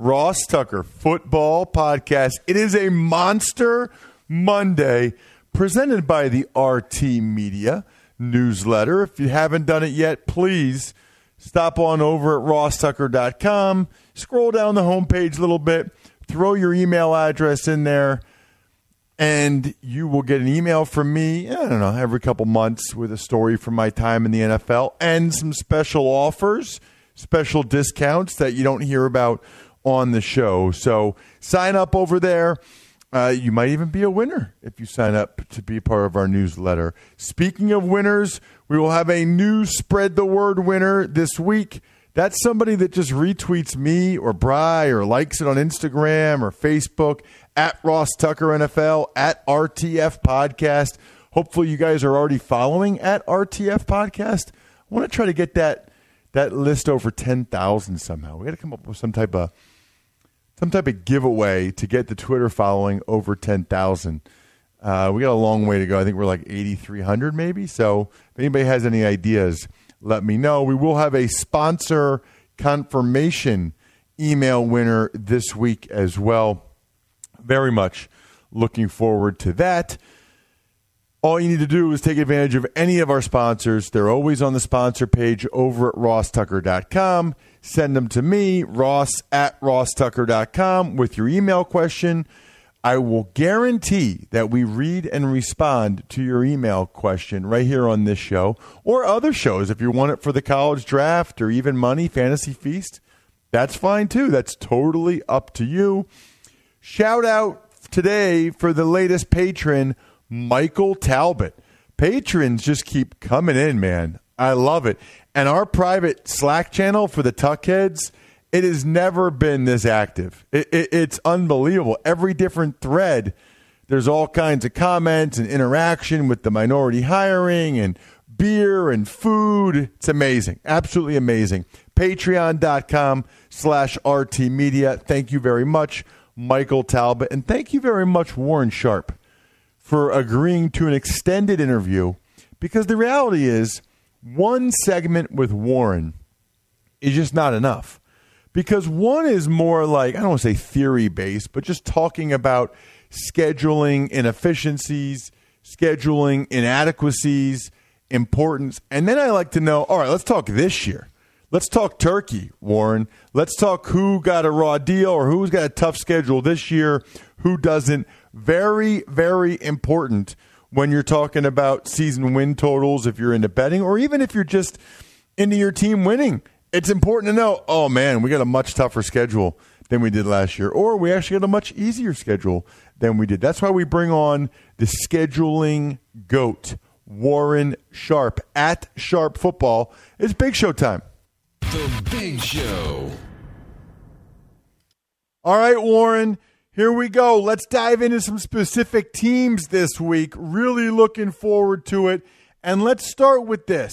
Ross Tucker Football Podcast. It is a monster Monday presented by the RT Media newsletter. If you haven't done it yet, please stop on over at rosstucker.com, scroll down the homepage a little bit, throw your email address in there, and you will get an email from me, I don't know, every couple months with a story from my time in the NFL and some special offers, special discounts that you don't hear about on the show. So sign up over there. Uh, you might even be a winner if you sign up to be part of our newsletter. Speaking of winners, we will have a new Spread the Word winner this week. That's somebody that just retweets me or Bry or likes it on Instagram or Facebook at Ross Tucker NFL, at RTF Podcast. Hopefully, you guys are already following at RTF Podcast. I want to try to get that that list over ten thousand somehow. We got to come up with some type of some type of giveaway to get the Twitter following over ten thousand. Uh, we got a long way to go. I think we're like eighty three hundred maybe. So if anybody has any ideas, let me know. We will have a sponsor confirmation email winner this week as well. Very much looking forward to that. All you need to do is take advantage of any of our sponsors. They're always on the sponsor page over at rosstucker.com. Send them to me, ross at rosstucker.com, with your email question. I will guarantee that we read and respond to your email question right here on this show or other shows. If you want it for the college draft or even money, fantasy feast, that's fine too. That's totally up to you. Shout out today for the latest patron, Michael Talbot. Patrons just keep coming in, man. I love it. And our private Slack channel for the Tuckheads, it has never been this active. It, it, it's unbelievable. Every different thread, there's all kinds of comments and interaction with the minority hiring and beer and food. It's amazing. Absolutely amazing. Patreon.com slash RT Media. Thank you very much, Michael Talbot. And thank you very much, Warren Sharp, for agreeing to an extended interview because the reality is one segment with Warren is just not enough. Because one is more like, I don't want to say theory based, but just talking about scheduling inefficiencies, scheduling inadequacies, importance. And then I like to know, all right, let's talk this year. Let's talk Turkey, Warren. Let's talk who got a raw deal or who's got a tough schedule this year, who doesn't. Very, very important when you're talking about season win totals, if you're into betting, or even if you're just into your team winning. It's important to know, oh man, we got a much tougher schedule than we did last year, or we actually got a much easier schedule than we did. That's why we bring on the scheduling goat, Warren Sharp, at Sharp Football. It's big show time. The Big Show. All right, Warren. Here we go. Let's dive into some specific teams this week. Really looking forward to it. And let's start with this.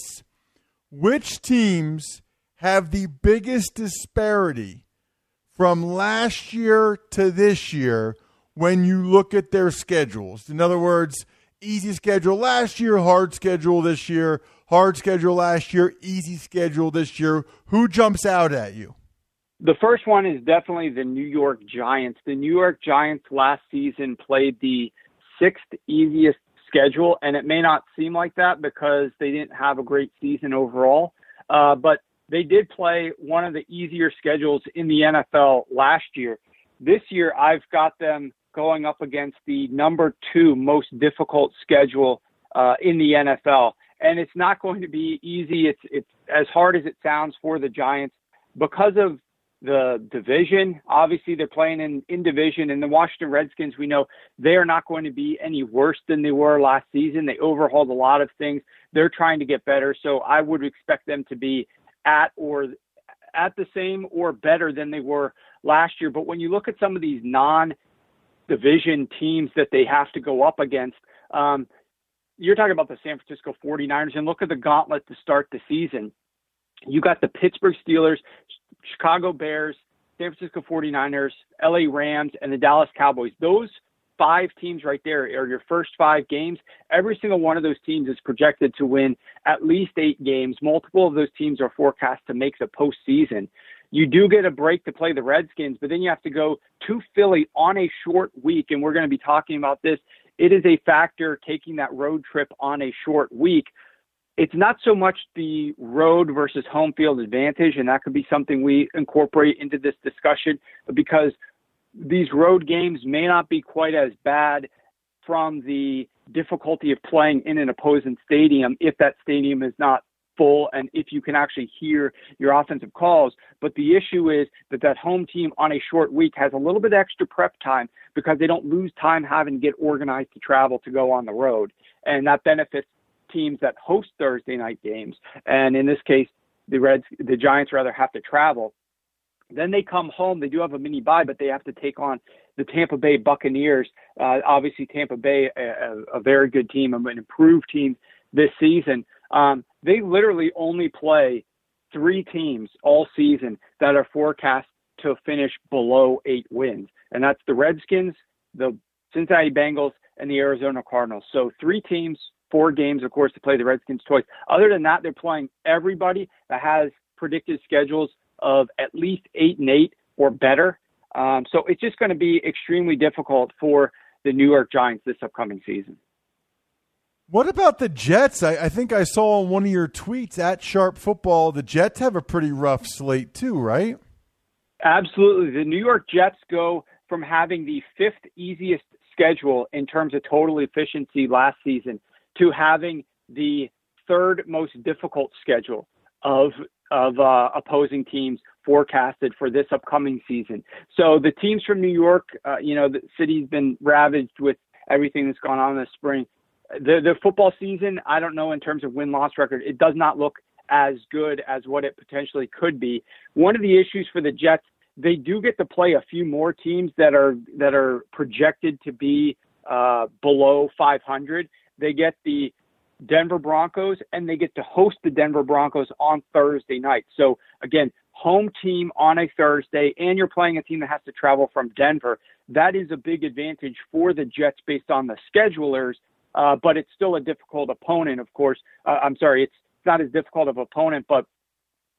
Which teams have the biggest disparity from last year to this year when you look at their schedules? In other words, easy schedule last year, hard schedule this year, hard schedule last year, easy schedule this year. Who jumps out at you? The first one is definitely the New York Giants. The New York Giants last season played the sixth easiest schedule, and it may not seem like that because they didn't have a great season overall. Uh, but they did play one of the easier schedules in the NFL last year. This year, I've got them going up against the number two most difficult schedule uh, in the NFL, and it's not going to be easy. It's it's as hard as it sounds for the Giants because of the division. Obviously, they're playing in, in division, and the Washington Redskins, we know they are not going to be any worse than they were last season. They overhauled a lot of things. They're trying to get better, so I would expect them to be at or at the same or better than they were last year. But when you look at some of these non division teams that they have to go up against, um, you're talking about the San Francisco 49ers, and look at the gauntlet to start the season. You got the Pittsburgh Steelers, Chicago Bears, San Francisco 49ers, LA Rams, and the Dallas Cowboys. Those five teams right there are your first five games. Every single one of those teams is projected to win at least eight games. Multiple of those teams are forecast to make the postseason. You do get a break to play the Redskins, but then you have to go to Philly on a short week, and we're going to be talking about this. It is a factor taking that road trip on a short week it's not so much the road versus home field advantage, and that could be something we incorporate into this discussion because these road games may not be quite as bad from the difficulty of playing in an opposing stadium if that stadium is not full and if you can actually hear your offensive calls. But the issue is that that home team on a short week has a little bit extra prep time because they don't lose time having to get organized to travel to go on the road. And that benefits teams that host Thursday night games, and in this case, the Reds, the Giants rather have to travel. Then they come home. They do have a mini bye, but they have to take on the Tampa Bay Buccaneers. Uh, obviously, Tampa Bay, a, a, very good team, an improved team this season. Um, they literally only play three teams all season that are forecast to finish below eight wins, and that's the Redskins, the Cincinnati Bengals, and the Arizona Cardinals. So three teams four games, of course, to play the Redskins twice. Other than that, they're playing everybody that has predicted schedules of at least eight and eight or better. Um, so it's just going to be extremely difficult for the New York Giants this upcoming season. What about the Jets? I, I, think I saw on one of your tweets at Sharp Football, the Jets have a pretty rough slate too, right? Absolutely. The New York Jets go from having the fifth easiest schedule in terms of total efficiency last season to having the third most difficult schedule of of uh, opposing teams forecasted for this upcoming season. So the teams from New York, uh, you know, the city's been ravaged with everything that's gone on this spring. The the football season, I don't know in terms of win loss record, it does not look as good as what it potentially could be. One of the issues for the Jets, they do get to play a few more teams that are that are projected to be uh, below 500, they get the Denver Broncos and they get to host the Denver Broncos on Thursday night. So again, home team on a Thursday and you're playing a team that has to travel from Denver. That is a big advantage for the Jets based on the schedulers, uh, but it's still a difficult opponent, of course. Uh, I'm sorry, it's not as difficult of opponent, but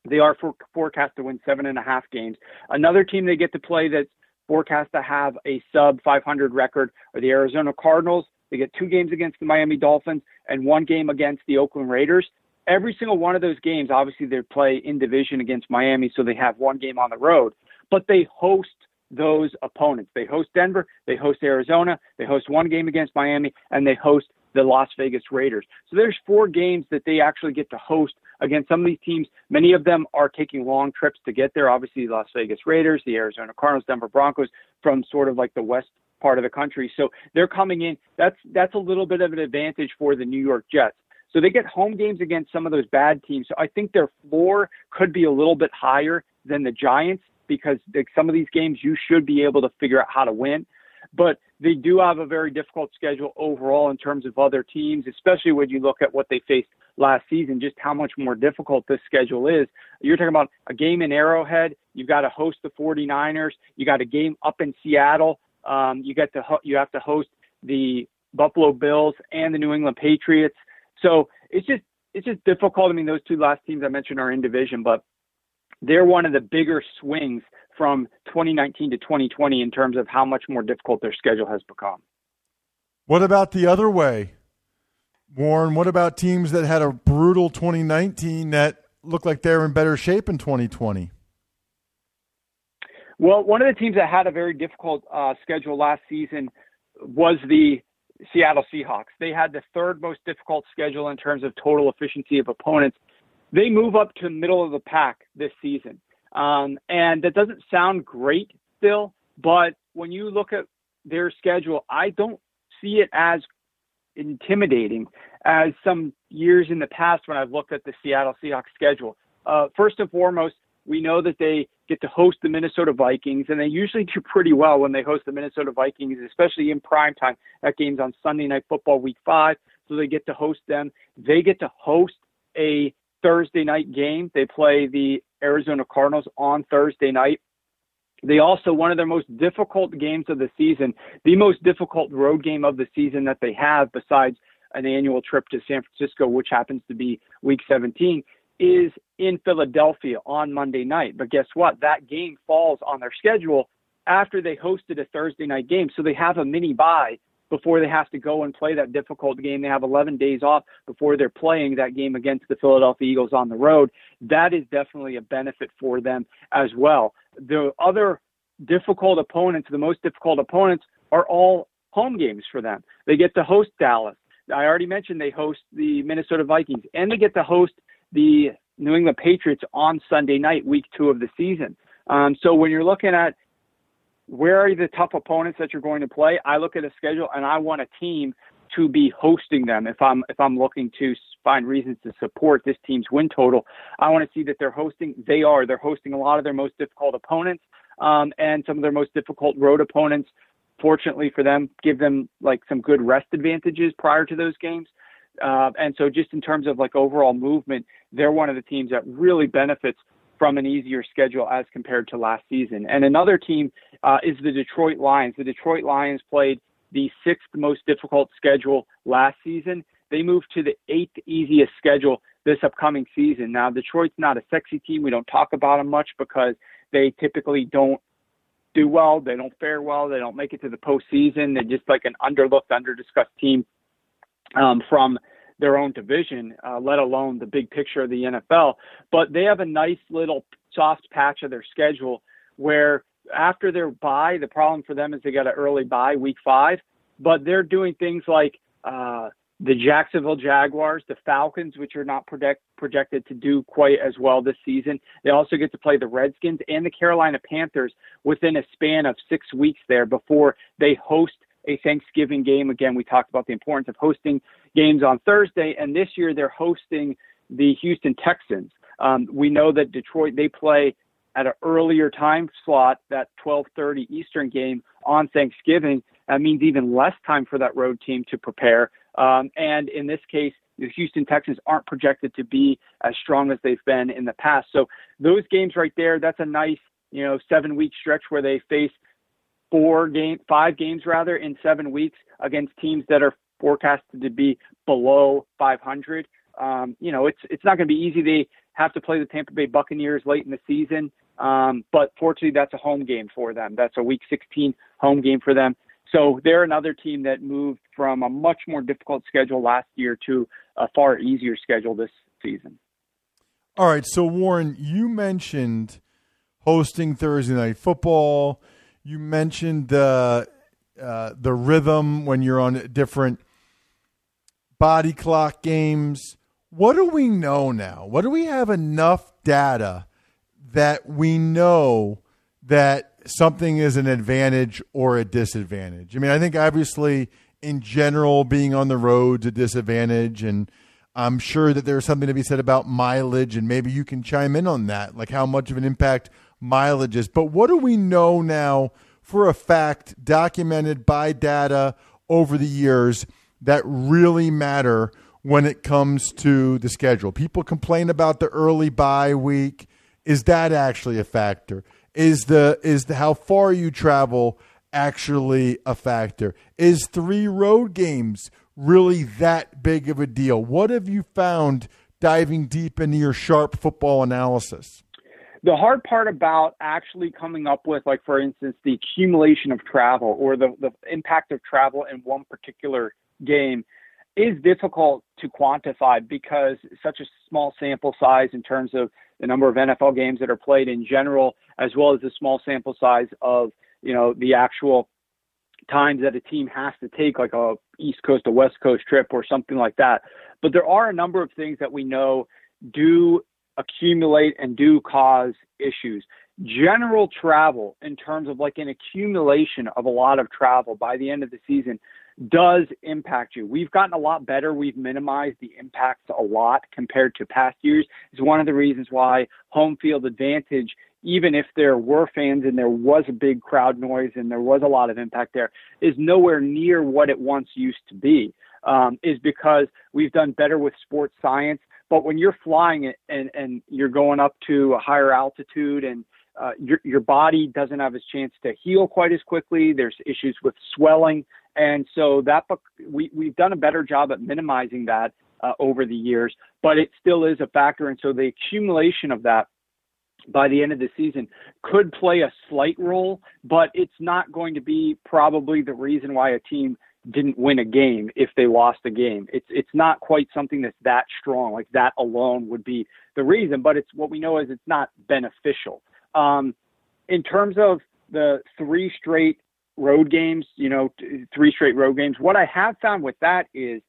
they are for, forecast to win seven and a half games. Another team they get to play that's forecast to have a sub 500 record are the Arizona Cardinals. They get two games against the Miami Dolphins and one game against the Oakland Raiders. Every single one of those games, obviously, they play in division against Miami, so they have one game on the road, but they host those opponents. They host Denver, they host Arizona, they host one game against Miami, and they host the Las Vegas Raiders. So there's four games that they actually get to host against some of these teams. Many of them are taking long trips to get there. Obviously, the Las Vegas Raiders, the Arizona Cardinals, Denver Broncos from sort of like the west part of the country. So they're coming in. That's that's a little bit of an advantage for the New York Jets. So they get home games against some of those bad teams. So I think their floor could be a little bit higher than the Giants because some of these games you should be able to figure out how to win. But they do have a very difficult schedule overall in terms of other teams, especially when you look at what they faced last season, just how much more difficult this schedule is. You're talking about a game in Arrowhead. You've got to host the 49ers. You got a game up in Seattle. Um, you get to ho- you have to host the Buffalo Bills and the New England Patriots. So it's just it's just difficult. I mean, those two last teams I mentioned are in division, but they're one of the bigger swings from 2019 to 2020 in terms of how much more difficult their schedule has become. What about the other way, Warren? What about teams that had a brutal 2019 that look like they're in better shape in 2020? Well, one of the teams that had a very difficult uh, schedule last season was the Seattle Seahawks. They had the third most difficult schedule in terms of total efficiency of opponents. They move up to middle of the pack this season. Um, and that doesn't sound great still, but when you look at their schedule, I don't see it as intimidating as some years in the past when I've looked at the Seattle Seahawks schedule. Uh, first and foremost, we know that they get to host the Minnesota Vikings, and they usually do pretty well when they host the Minnesota Vikings, especially in prime time. That game's on Sunday Night Football Week Five, so they get to host them. They get to host a Thursday night game. They play the Arizona Cardinals on Thursday night. They also, one of their most difficult games of the season, the most difficult road game of the season that they have, besides an annual trip to San Francisco, which happens to be week 17, is in Philadelphia on Monday night. But guess what? That game falls on their schedule after they hosted a Thursday night game. So they have a mini bye before they have to go and play that difficult game. They have 11 days off before they're playing that game against the Philadelphia Eagles on the road. That is definitely a benefit for them as well. The other difficult opponents, the most difficult opponents, are all home games for them. They get to host Dallas. I already mentioned they host the Minnesota Vikings, and they get to host the New England Patriots on Sunday night, week two of the season. Um, so when you're looking at where are the tough opponents that you're going to play, I look at a schedule and I want a team to be hosting them. If I'm if I'm looking to find reasons to support this team's win total, I want to see that they're hosting. They are. They're hosting a lot of their most difficult opponents um, and some of their most difficult road opponents. Fortunately for them, give them like some good rest advantages prior to those games. Uh, and so, just in terms of like overall movement, they're one of the teams that really benefits from an easier schedule as compared to last season. And another team uh, is the Detroit Lions. The Detroit Lions played the sixth most difficult schedule last season. They moved to the eighth easiest schedule this upcoming season. Now, Detroit's not a sexy team. We don't talk about them much because they typically don't do well. They don't fare well. They don't make it to the postseason. They're just like an underlooked, underdiscussed team um, from their own division, uh, let alone the big picture of the NFL. But they have a nice little soft patch of their schedule where after their bye, the problem for them is they got an early bye, week five, but they're doing things like uh, the Jacksonville Jaguars, the Falcons, which are not project, projected to do quite as well this season. They also get to play the Redskins and the Carolina Panthers within a span of six weeks there before they host a Thanksgiving game. Again, we talked about the importance of hosting games on Thursday, and this year they're hosting the Houston Texans. Um, we know that Detroit they play at an earlier time slot, that 12:30 Eastern game on Thanksgiving. That means even less time for that road team to prepare. Um, and in this case, the Houston Texans aren't projected to be as strong as they've been in the past. So those games right there, that's a nice, you know, seven week stretch where they face four game, five games rather in seven weeks against teams that are forecasted to be below 500. Um, you know, it's it's not going to be easy. They have to play the Tampa Bay Buccaneers late in the season, um, but fortunately, that's a home game for them. That's a Week 16 home game for them. So they're another team that moved from a much more difficult schedule last year to a far easier schedule this season. All right. So Warren, you mentioned hosting Thursday night football. You mentioned the uh, the rhythm when you're on different body clock games. What do we know now? What do we have enough data that we know that something is an advantage or a disadvantage? I mean, I think obviously in general being on the road's a disadvantage and I'm sure that there's something to be said about mileage and maybe you can chime in on that, like how much of an impact mileage is. But what do we know now for a fact documented by data over the years that really matter when it comes to the schedule. People complain about the early bye week. Is that actually a factor? Is the is the how far you travel actually a factor? Is three road games really that big of a deal? What have you found diving deep into your sharp football analysis? The hard part about actually coming up with, like, for instance, the accumulation of travel or the, the impact of travel in one particular game is difficult to quantify because such a small sample size in terms of the number of NFL games that are played in general, as well as the small sample size of you know the actual times that a team has to take like a East Coast to West Coast trip or something like that. But there are a number of things that we know do accumulate and do cause issues. General travel, in terms of like an accumulation of a lot of travel by the end of the season, does impact you. We've gotten a lot better. We've minimized the impacts a lot compared to past years. It's one of the reasons why home field advantage, even if there were fans and there was a big crowd noise and there was a lot of impact there, is nowhere near what it once used to be. Um, is because we've done better with sports science. But when you're flying it and, and you're going up to a higher altitude and uh, your, your body doesn't have a chance to heal quite as quickly. There's issues with swelling. And so that we, we've done a better job at minimizing that uh, over the years, but it still is a factor. And so the accumulation of that by the end of the season could play a slight role, but it's not going to be probably the reason why a team didn't win a game if they lost a game. It's it's not quite something that's that strong. Like that alone would be the reason, but it's what we know is it's not beneficial. Um, in terms of the three straight road games, you know, three straight road games. What I have found with that is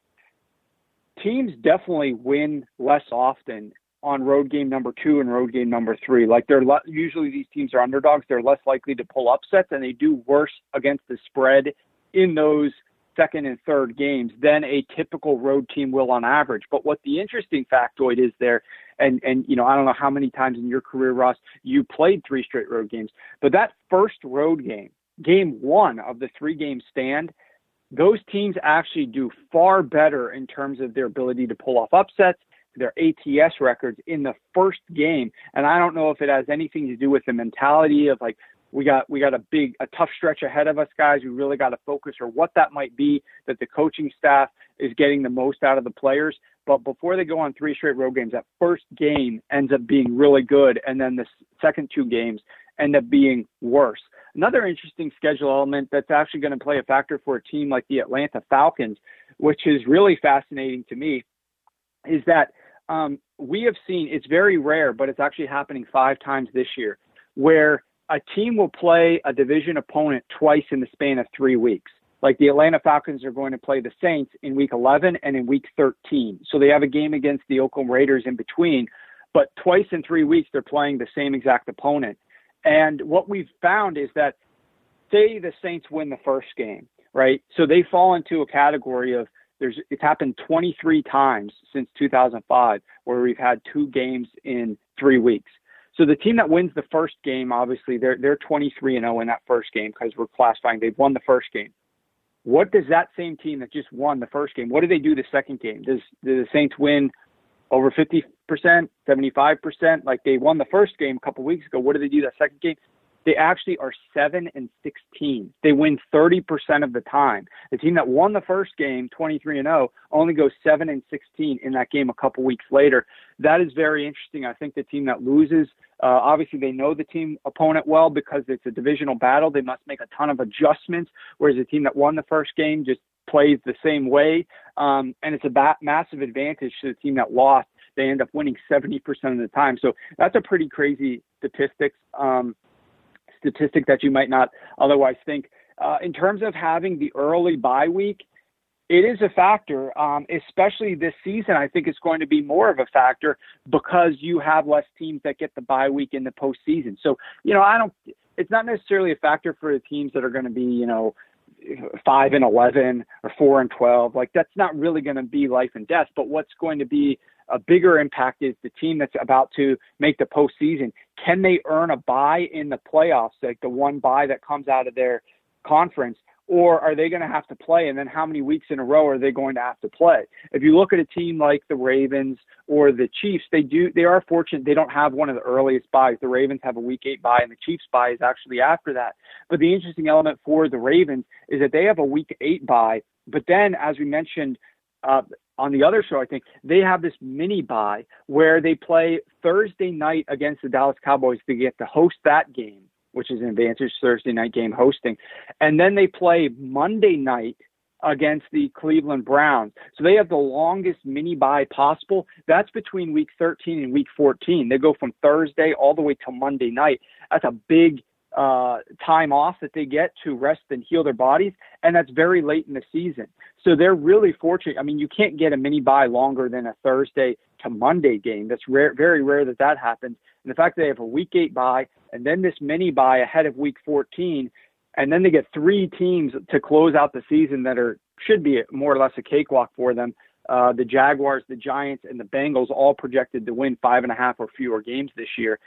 teams definitely win less often on road game number two and road game number three. Like they're le- usually these teams are underdogs. They're less likely to pull upsets and they do worse against the spread in those second and third games than a typical road team will on average. But what the interesting factoid is there, and and you know I don't know how many times in your career, Ross, you played three straight road games, but that first road game game one of the three game stand, those teams actually do far better in terms of their ability to pull off upsets, their ATS records in the first game. And I don't know if it has anything to do with the mentality of like, we got we got a big a tough stretch ahead of us guys. We really got to focus or what that might be that the coaching staff is getting the most out of the players. But before they go on three straight road games that first game ends up being really good and then the second two games end up being worse. Another interesting schedule element that's actually going to play a factor for a team like the Atlanta Falcons, which is really fascinating to me, is that um, we have seen it's very rare, but it's actually happening five times this year, where a team will play a division opponent twice in the span of three weeks. Like the Atlanta Falcons are going to play the Saints in week 11 and in week 13. So they have a game against the Oakland Raiders in between, but twice in three weeks they're playing the same exact opponent. And what we've found is that, say, the Saints win the first game, right? So they fall into a category of there's it's happened 23 times since 2005 where we've had two games in three weeks. So the team that wins the first game, obviously, they're they're 23 and 0 in that first game because we're classifying they've won the first game. What does that same team that just won the first game? What do they do the second game? Does, do the Saints win over 50%, 75%. Like they won the first game a couple weeks ago. What do they do that second game? They actually are 7 and 16. They win 30% of the time. The team that won the first game, 23 and 0, only goes 7 and 16 in that game a couple weeks later. That is very interesting. I think the team that loses, uh, obviously they know the team opponent well because it's a divisional battle. They must make a ton of adjustments, whereas the team that won the first game just plays the same way. Um, and it's a ba- massive advantage to the team that lost. They end up winning 70% of the time. So that's a pretty crazy statistics um, statistic that you might not otherwise think. Uh, in terms of having the early bye week, it is a factor, um, especially this season. I think it's going to be more of a factor because you have less teams that get the bye week in the postseason. So, you know, I don't. It's not necessarily a factor for the teams that are going to be, you know, five and eleven or four and twelve. Like that's not really going to be life and death. But what's going to be a bigger impact is the team that's about to make the postseason. Can they earn a bye in the playoffs, like the one bye that comes out of their conference? or are they going to have to play? And then how many weeks in a row are they going to have to play? If you look at a team like the Ravens or the Chiefs, they do they are fortunate they don't have one of the earliest byes. The Ravens have a week eight bye and the Chiefs bye is actually after that. But the interesting element for the Ravens is that they have a week eight bye, But then, as we mentioned uh, on the other show, I think they have this mini bye where they play Thursday night against the Dallas Cowboys. They get to host that game, which is an advantage Thursday night game hosting, and then they play Monday night against the Cleveland Browns. So they have the longest mini bye possible. That's between week 13 and week 14. They go from Thursday all the way to Monday night. That's a big uh, time off that they get to rest and heal their bodies, and that's very late in the season. So they're really fortunate. I mean, you can't get a mini bye longer than a Thursday to Monday game. That's rare, very rare that that happens. And the fact that they have a week eight bye and then this mini bye ahead of week 14, and then they get three teams to close out the season that are should be more or less a cakewalk for them. Uh, the Jaguars, the Giants, and the Bengals all projected to win five and a half or fewer games this year.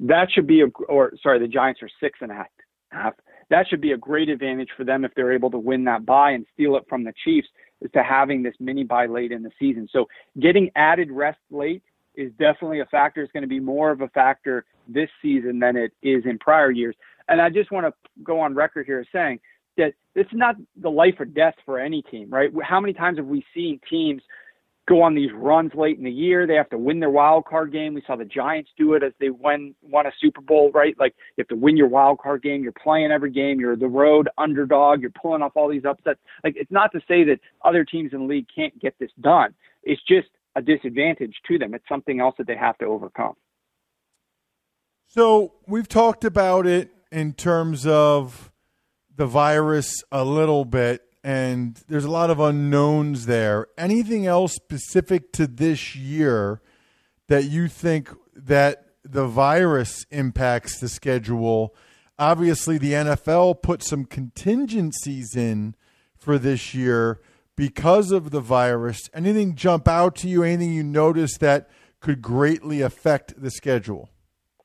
That should be a, or sorry, the Giants are six and a half. That should be a great advantage for them if they're able to win that bye and steal it from the Chiefs, is to having this mini bye late in the season. So getting added rest late is definitely a factor. It's going to be more of a factor this season than it is in prior years. And I just want to go on record here saying that this is not the life or death for any team, right? How many times have we seen teams go on these runs late in the year. They have to win their wild card game. We saw the Giants do it as they won won a Super Bowl, right? Like you have to win your wild card game. You're playing every game. You're the road underdog. You're pulling off all these upsets. Like it's not to say that other teams in the league can't get this done. It's just a disadvantage to them. It's something else that they have to overcome. So we've talked about it in terms of the virus a little bit and there's a lot of unknowns there. Anything else specific to this year that you think that the virus impacts the schedule? Obviously, the NFL put some contingencies in for this year because of the virus. Anything jump out to you? Anything you notice that could greatly affect the schedule?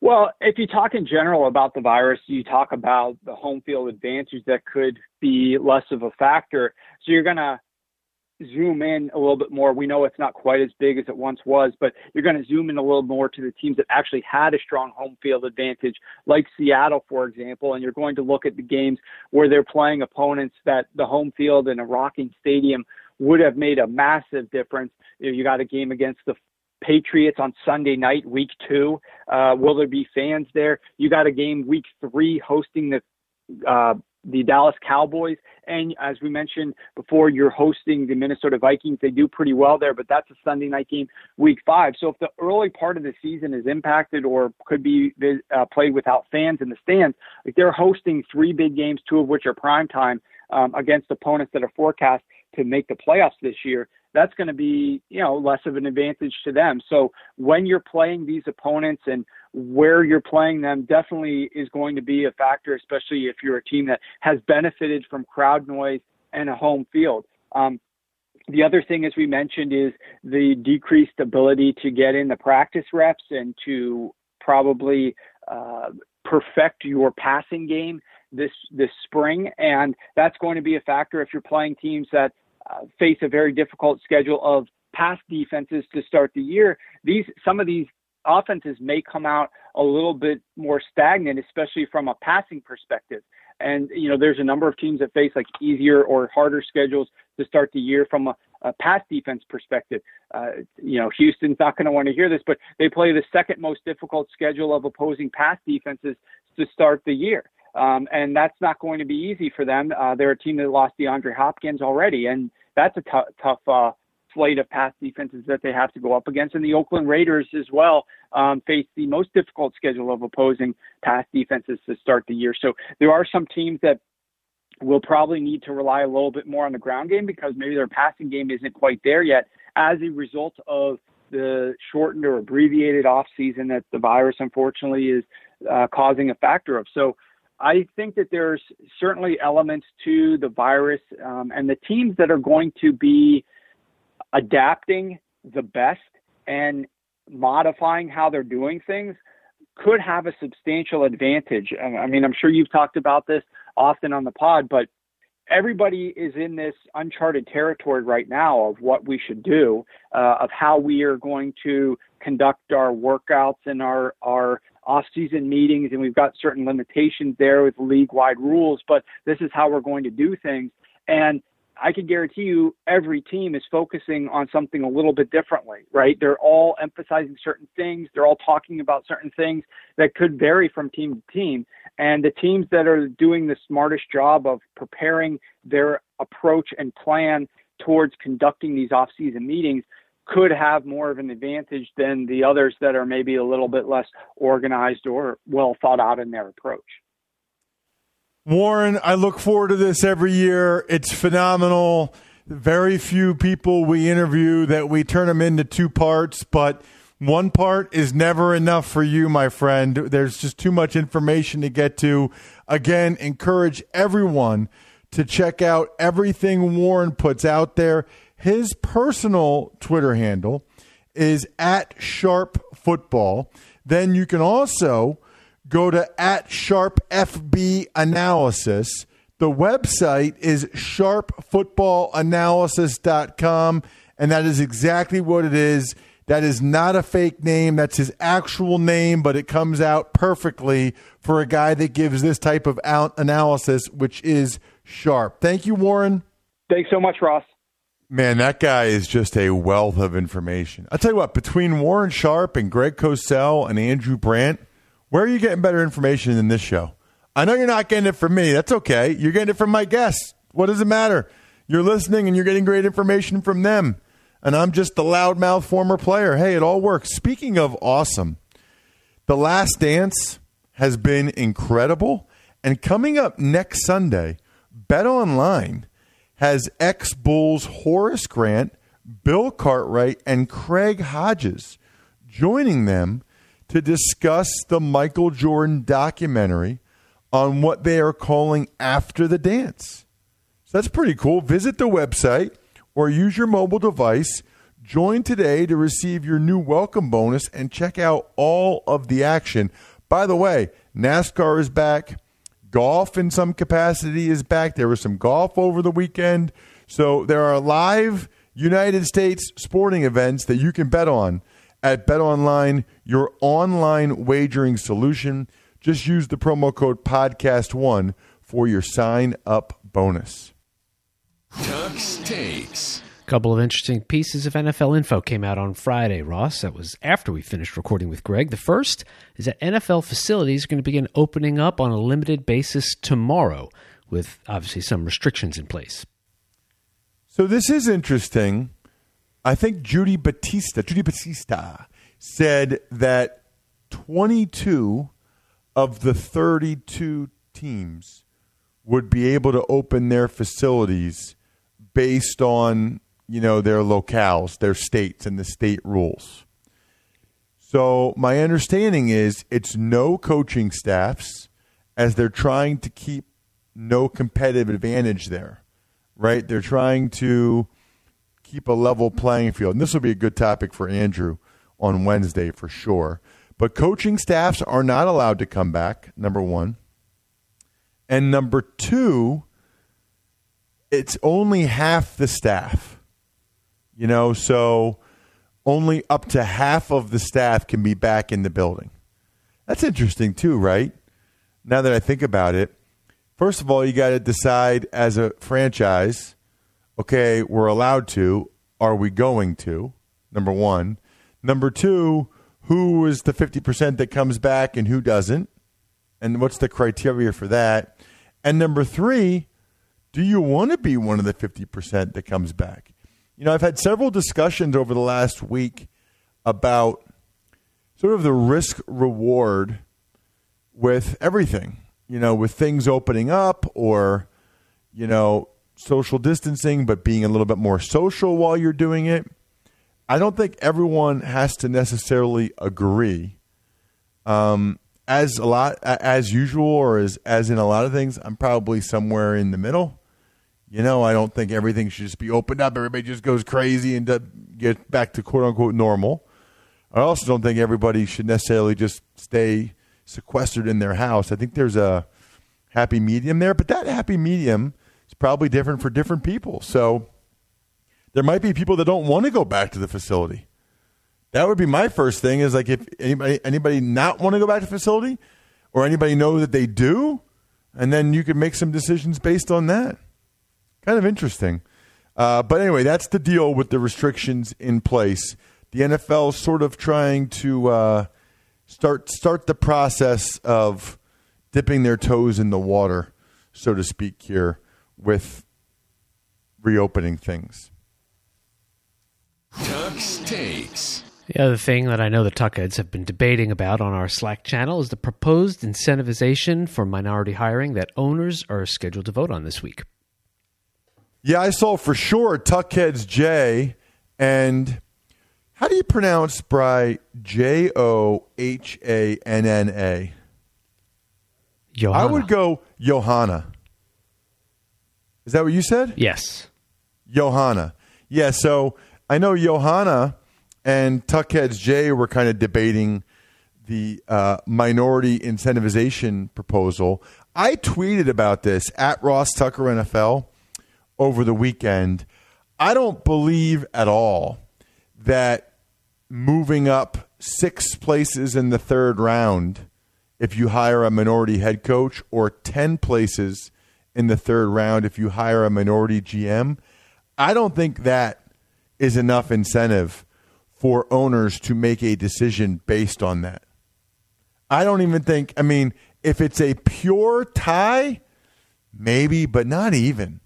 Well, if you talk in general about the virus, you talk about the home field advantage that could be less of a factor. So you're going to zoom in a little bit more. We know it's not quite as big as it once was, but you're going to zoom in a little more to the teams that actually had a strong home field advantage, like Seattle, for example. And you're going to look at the games where they're playing opponents that the home field in a rocking stadium would have made a massive difference. You, you got a game against the Patriots on Sunday night, week two. Uh, will there be fans there? You got a game week three hosting the uh, the Dallas Cowboys, and as we mentioned before, you're hosting the Minnesota Vikings. They do pretty well there, but that's a Sunday night game, week five. So if the early part of the season is impacted or could be uh, played without fans in the stands, like they're hosting three big games, two of which are prime time um, against opponents that are forecast to make the playoffs this year that's going to be, you know, less of an advantage to them. So when you're playing these opponents and where you're playing them definitely is going to be a factor, especially if you're a team that has benefited from crowd noise and a home field. Um, the other thing, as we mentioned, is the decreased ability to get in the practice reps and to probably uh, perfect your passing game this this spring, and that's going to be a factor if you're playing teams that uh, face a very difficult schedule of pass defenses to start the year. These some of these offenses may come out a little bit more stagnant, especially from a passing perspective. And you know, there's a number of teams that face like easier or harder schedules to start the year from a, a pass defense perspective. Uh, you know, Houston's not going to want to hear this, but they play the second most difficult schedule of opposing pass defenses to start the year. Um, and that's not going to be easy for them. Uh, they're a team that lost DeAndre Hopkins already, and that's a t- tough uh, slate of pass defenses that they have to go up against. And the Oakland Raiders as well um, face the most difficult schedule of opposing pass defenses to start the year. So there are some teams that will probably need to rely a little bit more on the ground game because maybe their passing game isn't quite there yet as a result of the shortened or abbreviated off season that the virus unfortunately is uh, causing a factor of. So I think that there's certainly elements to the virus um, and the teams that are going to be adapting the best and modifying how they're doing things could have a substantial advantage. I mean, I'm sure you've talked about this often on the pod, but everybody is in this uncharted territory right now of what we should do, uh, of how we are going to conduct our workouts and our our off-season meetings, and we've got certain limitations there with league-wide rules. But this is how we're going to do things, and I can guarantee you every team is focusing on something a little bit differently, right? They're all emphasizing certain things. They're all talking about certain things that could vary from team to team. And the teams that are doing the smartest job of preparing their approach and plan towards conducting these off-season meetings could have more of an advantage than the others that are maybe a little bit less organized or well thought out in their approach. Warren, I look forward to this every year. It's phenomenal. Very few people we interview that we turn them into two parts, but one part is never enough for you, my friend. There's just too much information to get to. Again, encourage everyone to check out everything Warren puts out there. His personal Twitter handle is at Sharp Football. Then you can also go to at Sharp FB Analysis. The website is sharpfootballanalysis.com, and that is exactly what it is. That is not a fake name. That's his actual name, but it comes out perfectly for a guy that gives this type of analysis, which is sharp. Thank you, Warren. Thanks so much, Ross. Man, that guy is just a wealth of information. I'll tell you what, between Warren Sharp and Greg Cosell and Andrew Brandt, where are you getting better information than this show? I know you're not getting it from me. That's okay. You're getting it from my guests. What does it matter? You're listening and you're getting great information from them. And I'm just the loudmouth former player. Hey, it all works. Speaking of awesome, The Last Dance has been incredible. And coming up next Sunday, Bet Online has ex Bulls Horace Grant, Bill Cartwright, and Craig Hodges joining them to discuss the Michael Jordan documentary on what they are calling After the Dance. So that's pretty cool. Visit the website or use your mobile device. Join today to receive your new welcome bonus and check out all of the action. By the way, NASCAR is back. Golf in some capacity is back. There was some golf over the weekend. So there are live United States sporting events that you can bet on at Bet Online, your online wagering solution. Just use the promo code podcast1 for your sign up bonus. Tuck's takes. Couple of interesting pieces of NFL info came out on Friday, Ross. That was after we finished recording with Greg. The first is that NFL facilities are going to begin opening up on a limited basis tomorrow, with obviously some restrictions in place. So this is interesting. I think Judy Battista, Judy Battista said that 22 of the 32 teams would be able to open their facilities based on, you know, their locales, their states and the state rules. So my understanding is it's no coaching staffs as they're trying to keep no competitive advantage there. Right? They're trying to keep a level playing field. And this will be a good topic for Andrew on Wednesday for sure. But coaching staffs are not allowed to come back, number one. And number two, it's only half the staff. You know, so only up to half of the staff can be back in the building. That's interesting too, right? Now that I think about it, first of all, you got to decide as a franchise, okay, we're allowed to, are we going to? Number 1. Number 2, who is the 50% that comes back and who doesn't? And what's the criteria for that? And number 3, do you want to be one of the 50% that comes back? You know, I've had several discussions over the last week about sort of the risk reward with everything, you know, with things opening up or, you know, social distancing, but being a little bit more social while you're doing it. I don't think everyone has to necessarily agree. Um, as a lot as usual, or as as in a lot of things, I'm probably somewhere in the middle. You know, I don't think everything should just be opened up. Everybody just goes crazy and get back to quote unquote normal. I also don't think everybody should necessarily just stay sequestered in their house. I think there's a happy medium there, but that happy medium is probably different for different people. So there might be people that don't want to go back to the facility. That would be my first thing is like if anybody anybody not want to go back to the facility or anybody know that they do, and then you can make some decisions based on that. Kind of interesting. Uh, but anyway, that's the deal with the restrictions in place. The NFL is sort of trying to uh, start start the process of dipping their toes in the water, so to speak, here with reopening things. Tuck's takes. The other thing that I know the Tuckheads have been debating about on our Slack channel is the proposed incentivization for minority hiring that owners are scheduled to vote on this week. Yeah, I saw for sure Tuckheads J and how do you pronounce Bry J O H A N N A? Johanna. I would go Johanna. Is that what you said? Yes. Johanna. Yeah, so I know Johanna and Tuckheads J were kind of debating the uh, minority incentivization proposal. I tweeted about this at Ross Tucker NFL over the weekend. I don't believe at all that moving up six places in the third round, if you hire a minority head coach, or 10 places in the third round if you hire a minority GM, I don't think that is enough incentive for owners to make a decision based on that. I don't even think, I mean, if it's a pure tie, maybe, but not even.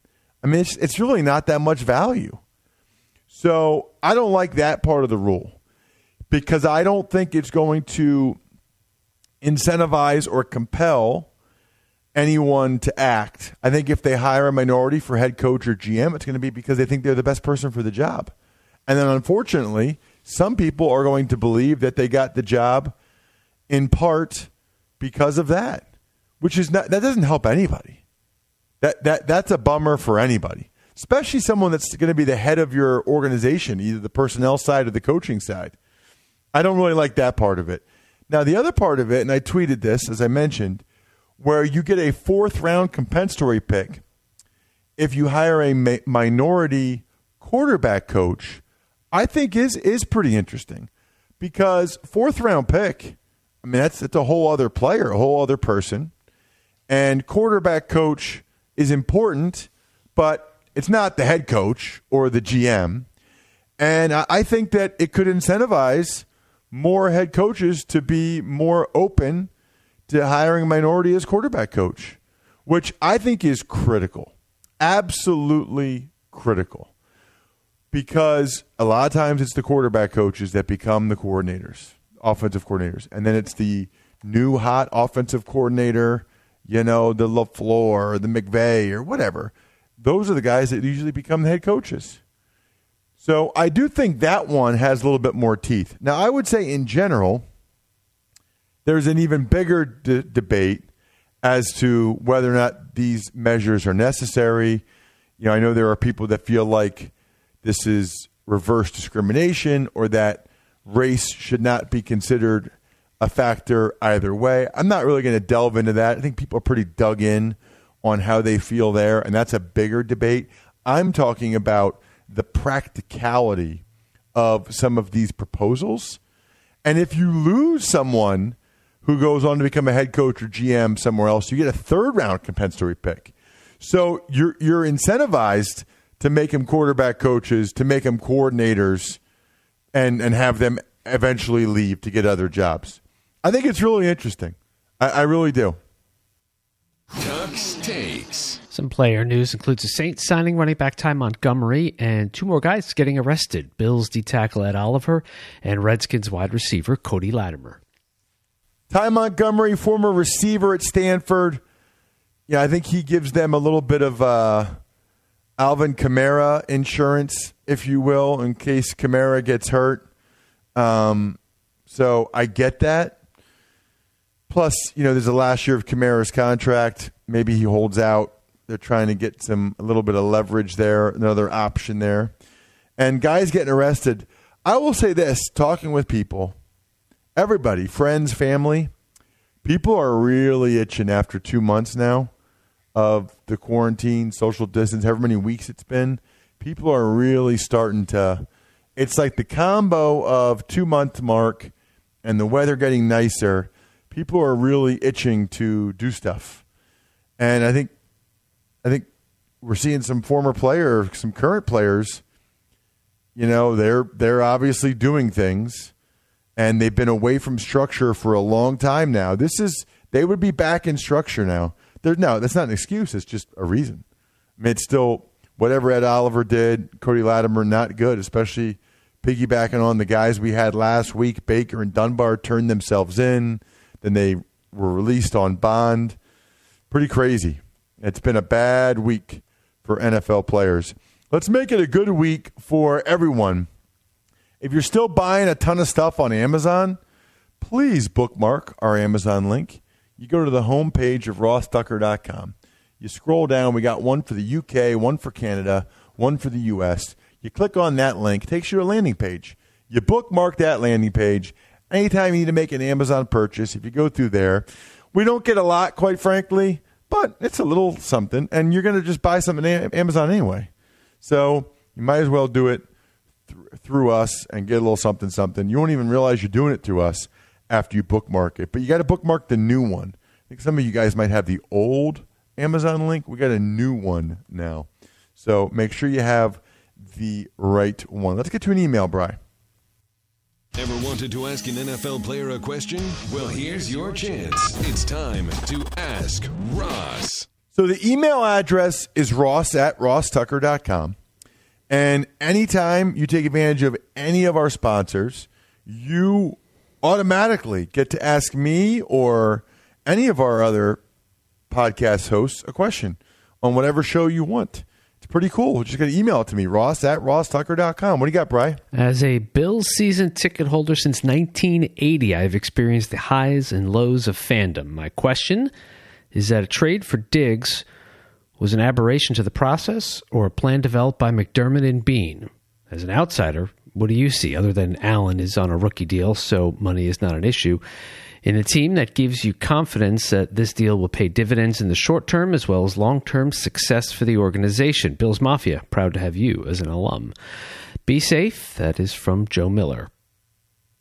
I mean, it's, it's really not that much value. So I don't like that part of the rule because I don't think it's going to incentivize or compel anyone to act. I think if they hire a minority for head coach or GM, it's going to be because they think they're the best person for the job. And then unfortunately, some people are going to believe that they got the job in part because of that, which is not that doesn't help anybody. That that that's a bummer for anybody, especially someone that's going to be the head of your organization, either the personnel side or the coaching side. I don't really like that part of it. Now, the other part of it, and I tweeted this as I mentioned, where you get a fourth round compensatory pick if you hire a ma- minority quarterback coach, I think is is pretty interesting because fourth round pick. I mean, that's it's a whole other player, a whole other person, and quarterback coach is important, but it's not the head coach or the GM. And I, think that it could incentivize more head coaches to be more open to hiring minority as quarterback coach, which I think is critical, absolutely critical. Because a lot of times it's the quarterback coaches that become the coordinators, offensive coordinators. And then it's the new hot offensive coordinator, you know, the LaFleur or the McVay or whatever. Those are the guys that usually become the head coaches. So I do think that one has a little bit more teeth. Now, I would say in general, there's an even bigger d- debate as to whether or not these measures are necessary. You know, I know there are people that feel like this is reverse discrimination or that race should not be considered a factor either way. I'm not really going to delve into that. I think people are pretty dug in on how they feel there, and that's a bigger debate. I'm talking about the practicality of some of these proposals. And if you lose someone who goes on to become a head coach or GM somewhere else, you get a third round compensatory pick. So you're you're incentivized to make them quarterback coaches, to make them coordinators, and and have them eventually leave to get other jobs. I think it's really interesting. I, I really do. Tuck's takes. Some player news includes the Saints signing running back Ty Montgomery and two more guys getting arrested Bills D tackle Ed Oliver and Redskins wide receiver Cody Latimer. Ty Montgomery, former receiver at Stanford. Yeah, I think he gives them a little bit of uh, Alvin Kamara insurance, if you will, in case Kamara gets hurt. Um, so I get that. Plus, you know, there's the last year of Kamara's contract. Maybe he holds out. They're trying to get some a little bit of leverage there, another option there. And guys getting arrested. I will say this: talking with people, everybody, friends, family, people are really itching after two months now of the quarantine, social distance, however many weeks it's been. People are really starting to. It's like the combo of two month mark and the weather getting nicer. People are really itching to do stuff, and I think, I think we're seeing some former player, some current players. You know, they're they're obviously doing things, and they've been away from structure for a long time now. This is they would be back in structure now. They're, no, that's not an excuse. It's just a reason. I mean, it's still whatever Ed Oliver did, Cody Latimer, not good, especially piggybacking on the guys we had last week. Baker and Dunbar turned themselves in. Then they were released on bond. Pretty crazy. It's been a bad week for NFL players. Let's make it a good week for everyone. If you're still buying a ton of stuff on Amazon, please bookmark our Amazon link. You go to the homepage of rosstucker.com. You scroll down, we got one for the UK, one for Canada, one for the US. You click on that link, takes you to a landing page. You bookmark that landing page. Anytime you need to make an Amazon purchase, if you go through there, we don't get a lot, quite frankly, but it's a little something, and you're going to just buy something on Amazon anyway. So you might as well do it th- through us and get a little something, something. You won't even realize you're doing it through us after you bookmark it, but you got to bookmark the new one. I think some of you guys might have the old Amazon link. We got a new one now. So make sure you have the right one. Let's get to an email, Bry. Ever wanted to ask an NFL player a question? Well, here's your chance. It's time to ask Ross. So the email address is ross at rosstucker.com. And anytime you take advantage of any of our sponsors, you automatically get to ask me or any of our other podcast hosts a question on whatever show you want. It's pretty cool. Just going to email it to me, ross at rosstucker.com. What do you got, Bry? As a Bills season ticket holder since 1980, I've experienced the highs and lows of fandom. My question is that a trade for Diggs was an aberration to the process or a plan developed by McDermott and Beane? As an outsider, what do you see other than Allen is on a rookie deal, so money is not an issue? In a team that gives you confidence that this deal will pay dividends in the short term as well as long term success for the organization. Bills Mafia, proud to have you as an alum. Be safe. That is from Joe Miller.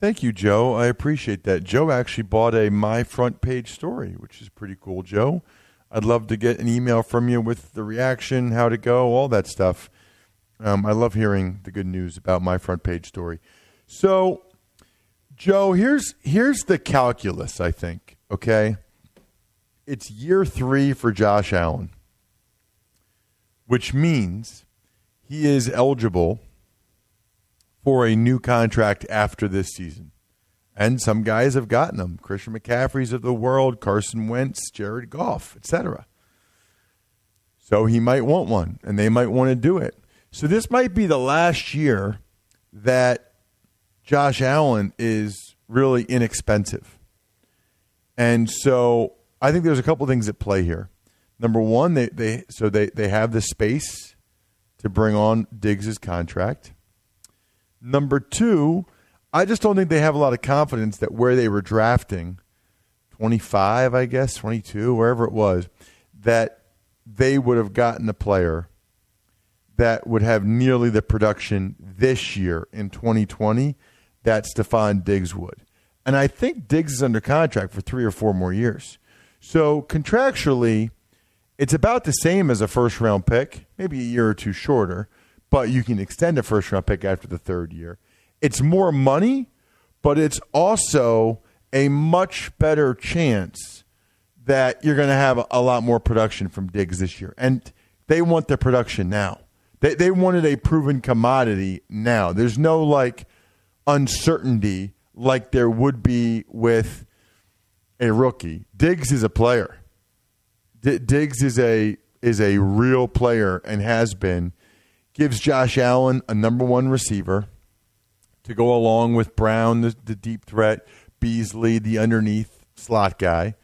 Thank you, Joe. I appreciate that. Joe actually bought a My Front Page story, which is pretty cool, Joe. I'd love to get an email from you with the reaction, how to go, all that stuff. Um, I love hearing the good news about my front page story. So Joe, here's here's the calculus, I think, okay? It's year 3 for Josh Allen, which means he is eligible for a new contract after this season. And some guys have gotten them. Christian McCaffrey's of the world, Carson Wentz, Jared Goff, etc. So he might want one, and they might want to do it. So this might be the last year that Josh Allen is really inexpensive. And so I think there's a couple things at play here. Number one, they, they so they, they have the space to bring on Diggs's contract. Number two, I just don't think they have a lot of confidence that where they were drafting, 25, I guess, 22, wherever it was, that they would have gotten a player that would have nearly the production this year in 2020 that Stefon Diggs would. And I think Diggs is under contract for three or four more years. So contractually, it's about the same as a first round pick, maybe a year or two shorter, but you can extend a first round pick after the third year. It's more money, but it's also a much better chance that you're going to have a lot more production from Diggs this year. And they want the production now. They, they wanted a proven commodity now. There's no like, uncertainty like there would be with a rookie. Diggs is a player. D- Diggs is a is a real player and has been. Gives Josh Allen a number one receiver to go along with Brown, the, the deep threat, Beasley, the underneath slot guy,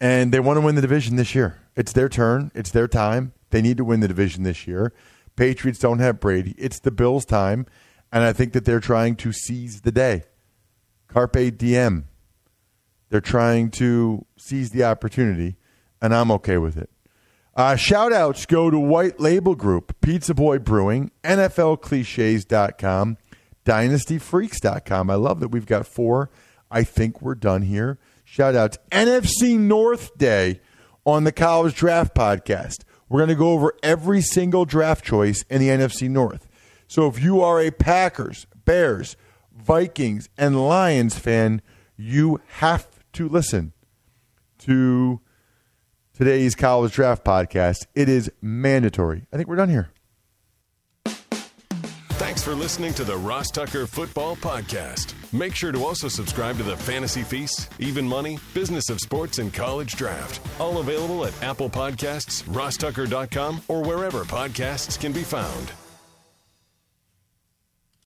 and they want to win the division this year. It's their turn. It's their time. They need to win the division this year. Patriots don't have Brady. It's the Bills' time. And I think that they're trying to seize the day. Carpe diem. They're trying to seize the opportunity, and I'm okay with it. Uh, shout outs go to White Label Group, Pizza Boy Brewing, NFLcliches.com, DynastyFreaks.com. I love that we've got four. I think we're done here. Shout outs NFC North Day on the College Draft Podcast. We're going to go over every single draft choice in the NFC North. So if you are a Packers, Bears, Vikings, and Lions fan, you have to listen to today's college draft podcast. It is mandatory. I think we're done here. Thanks for listening to the Ross Tucker Football Podcast. Make sure to also subscribe to the Fantasy Feast, Even Money, Business of Sports, and College Draft. All available at Apple Podcasts, rosstucker.com, or wherever podcasts can be found.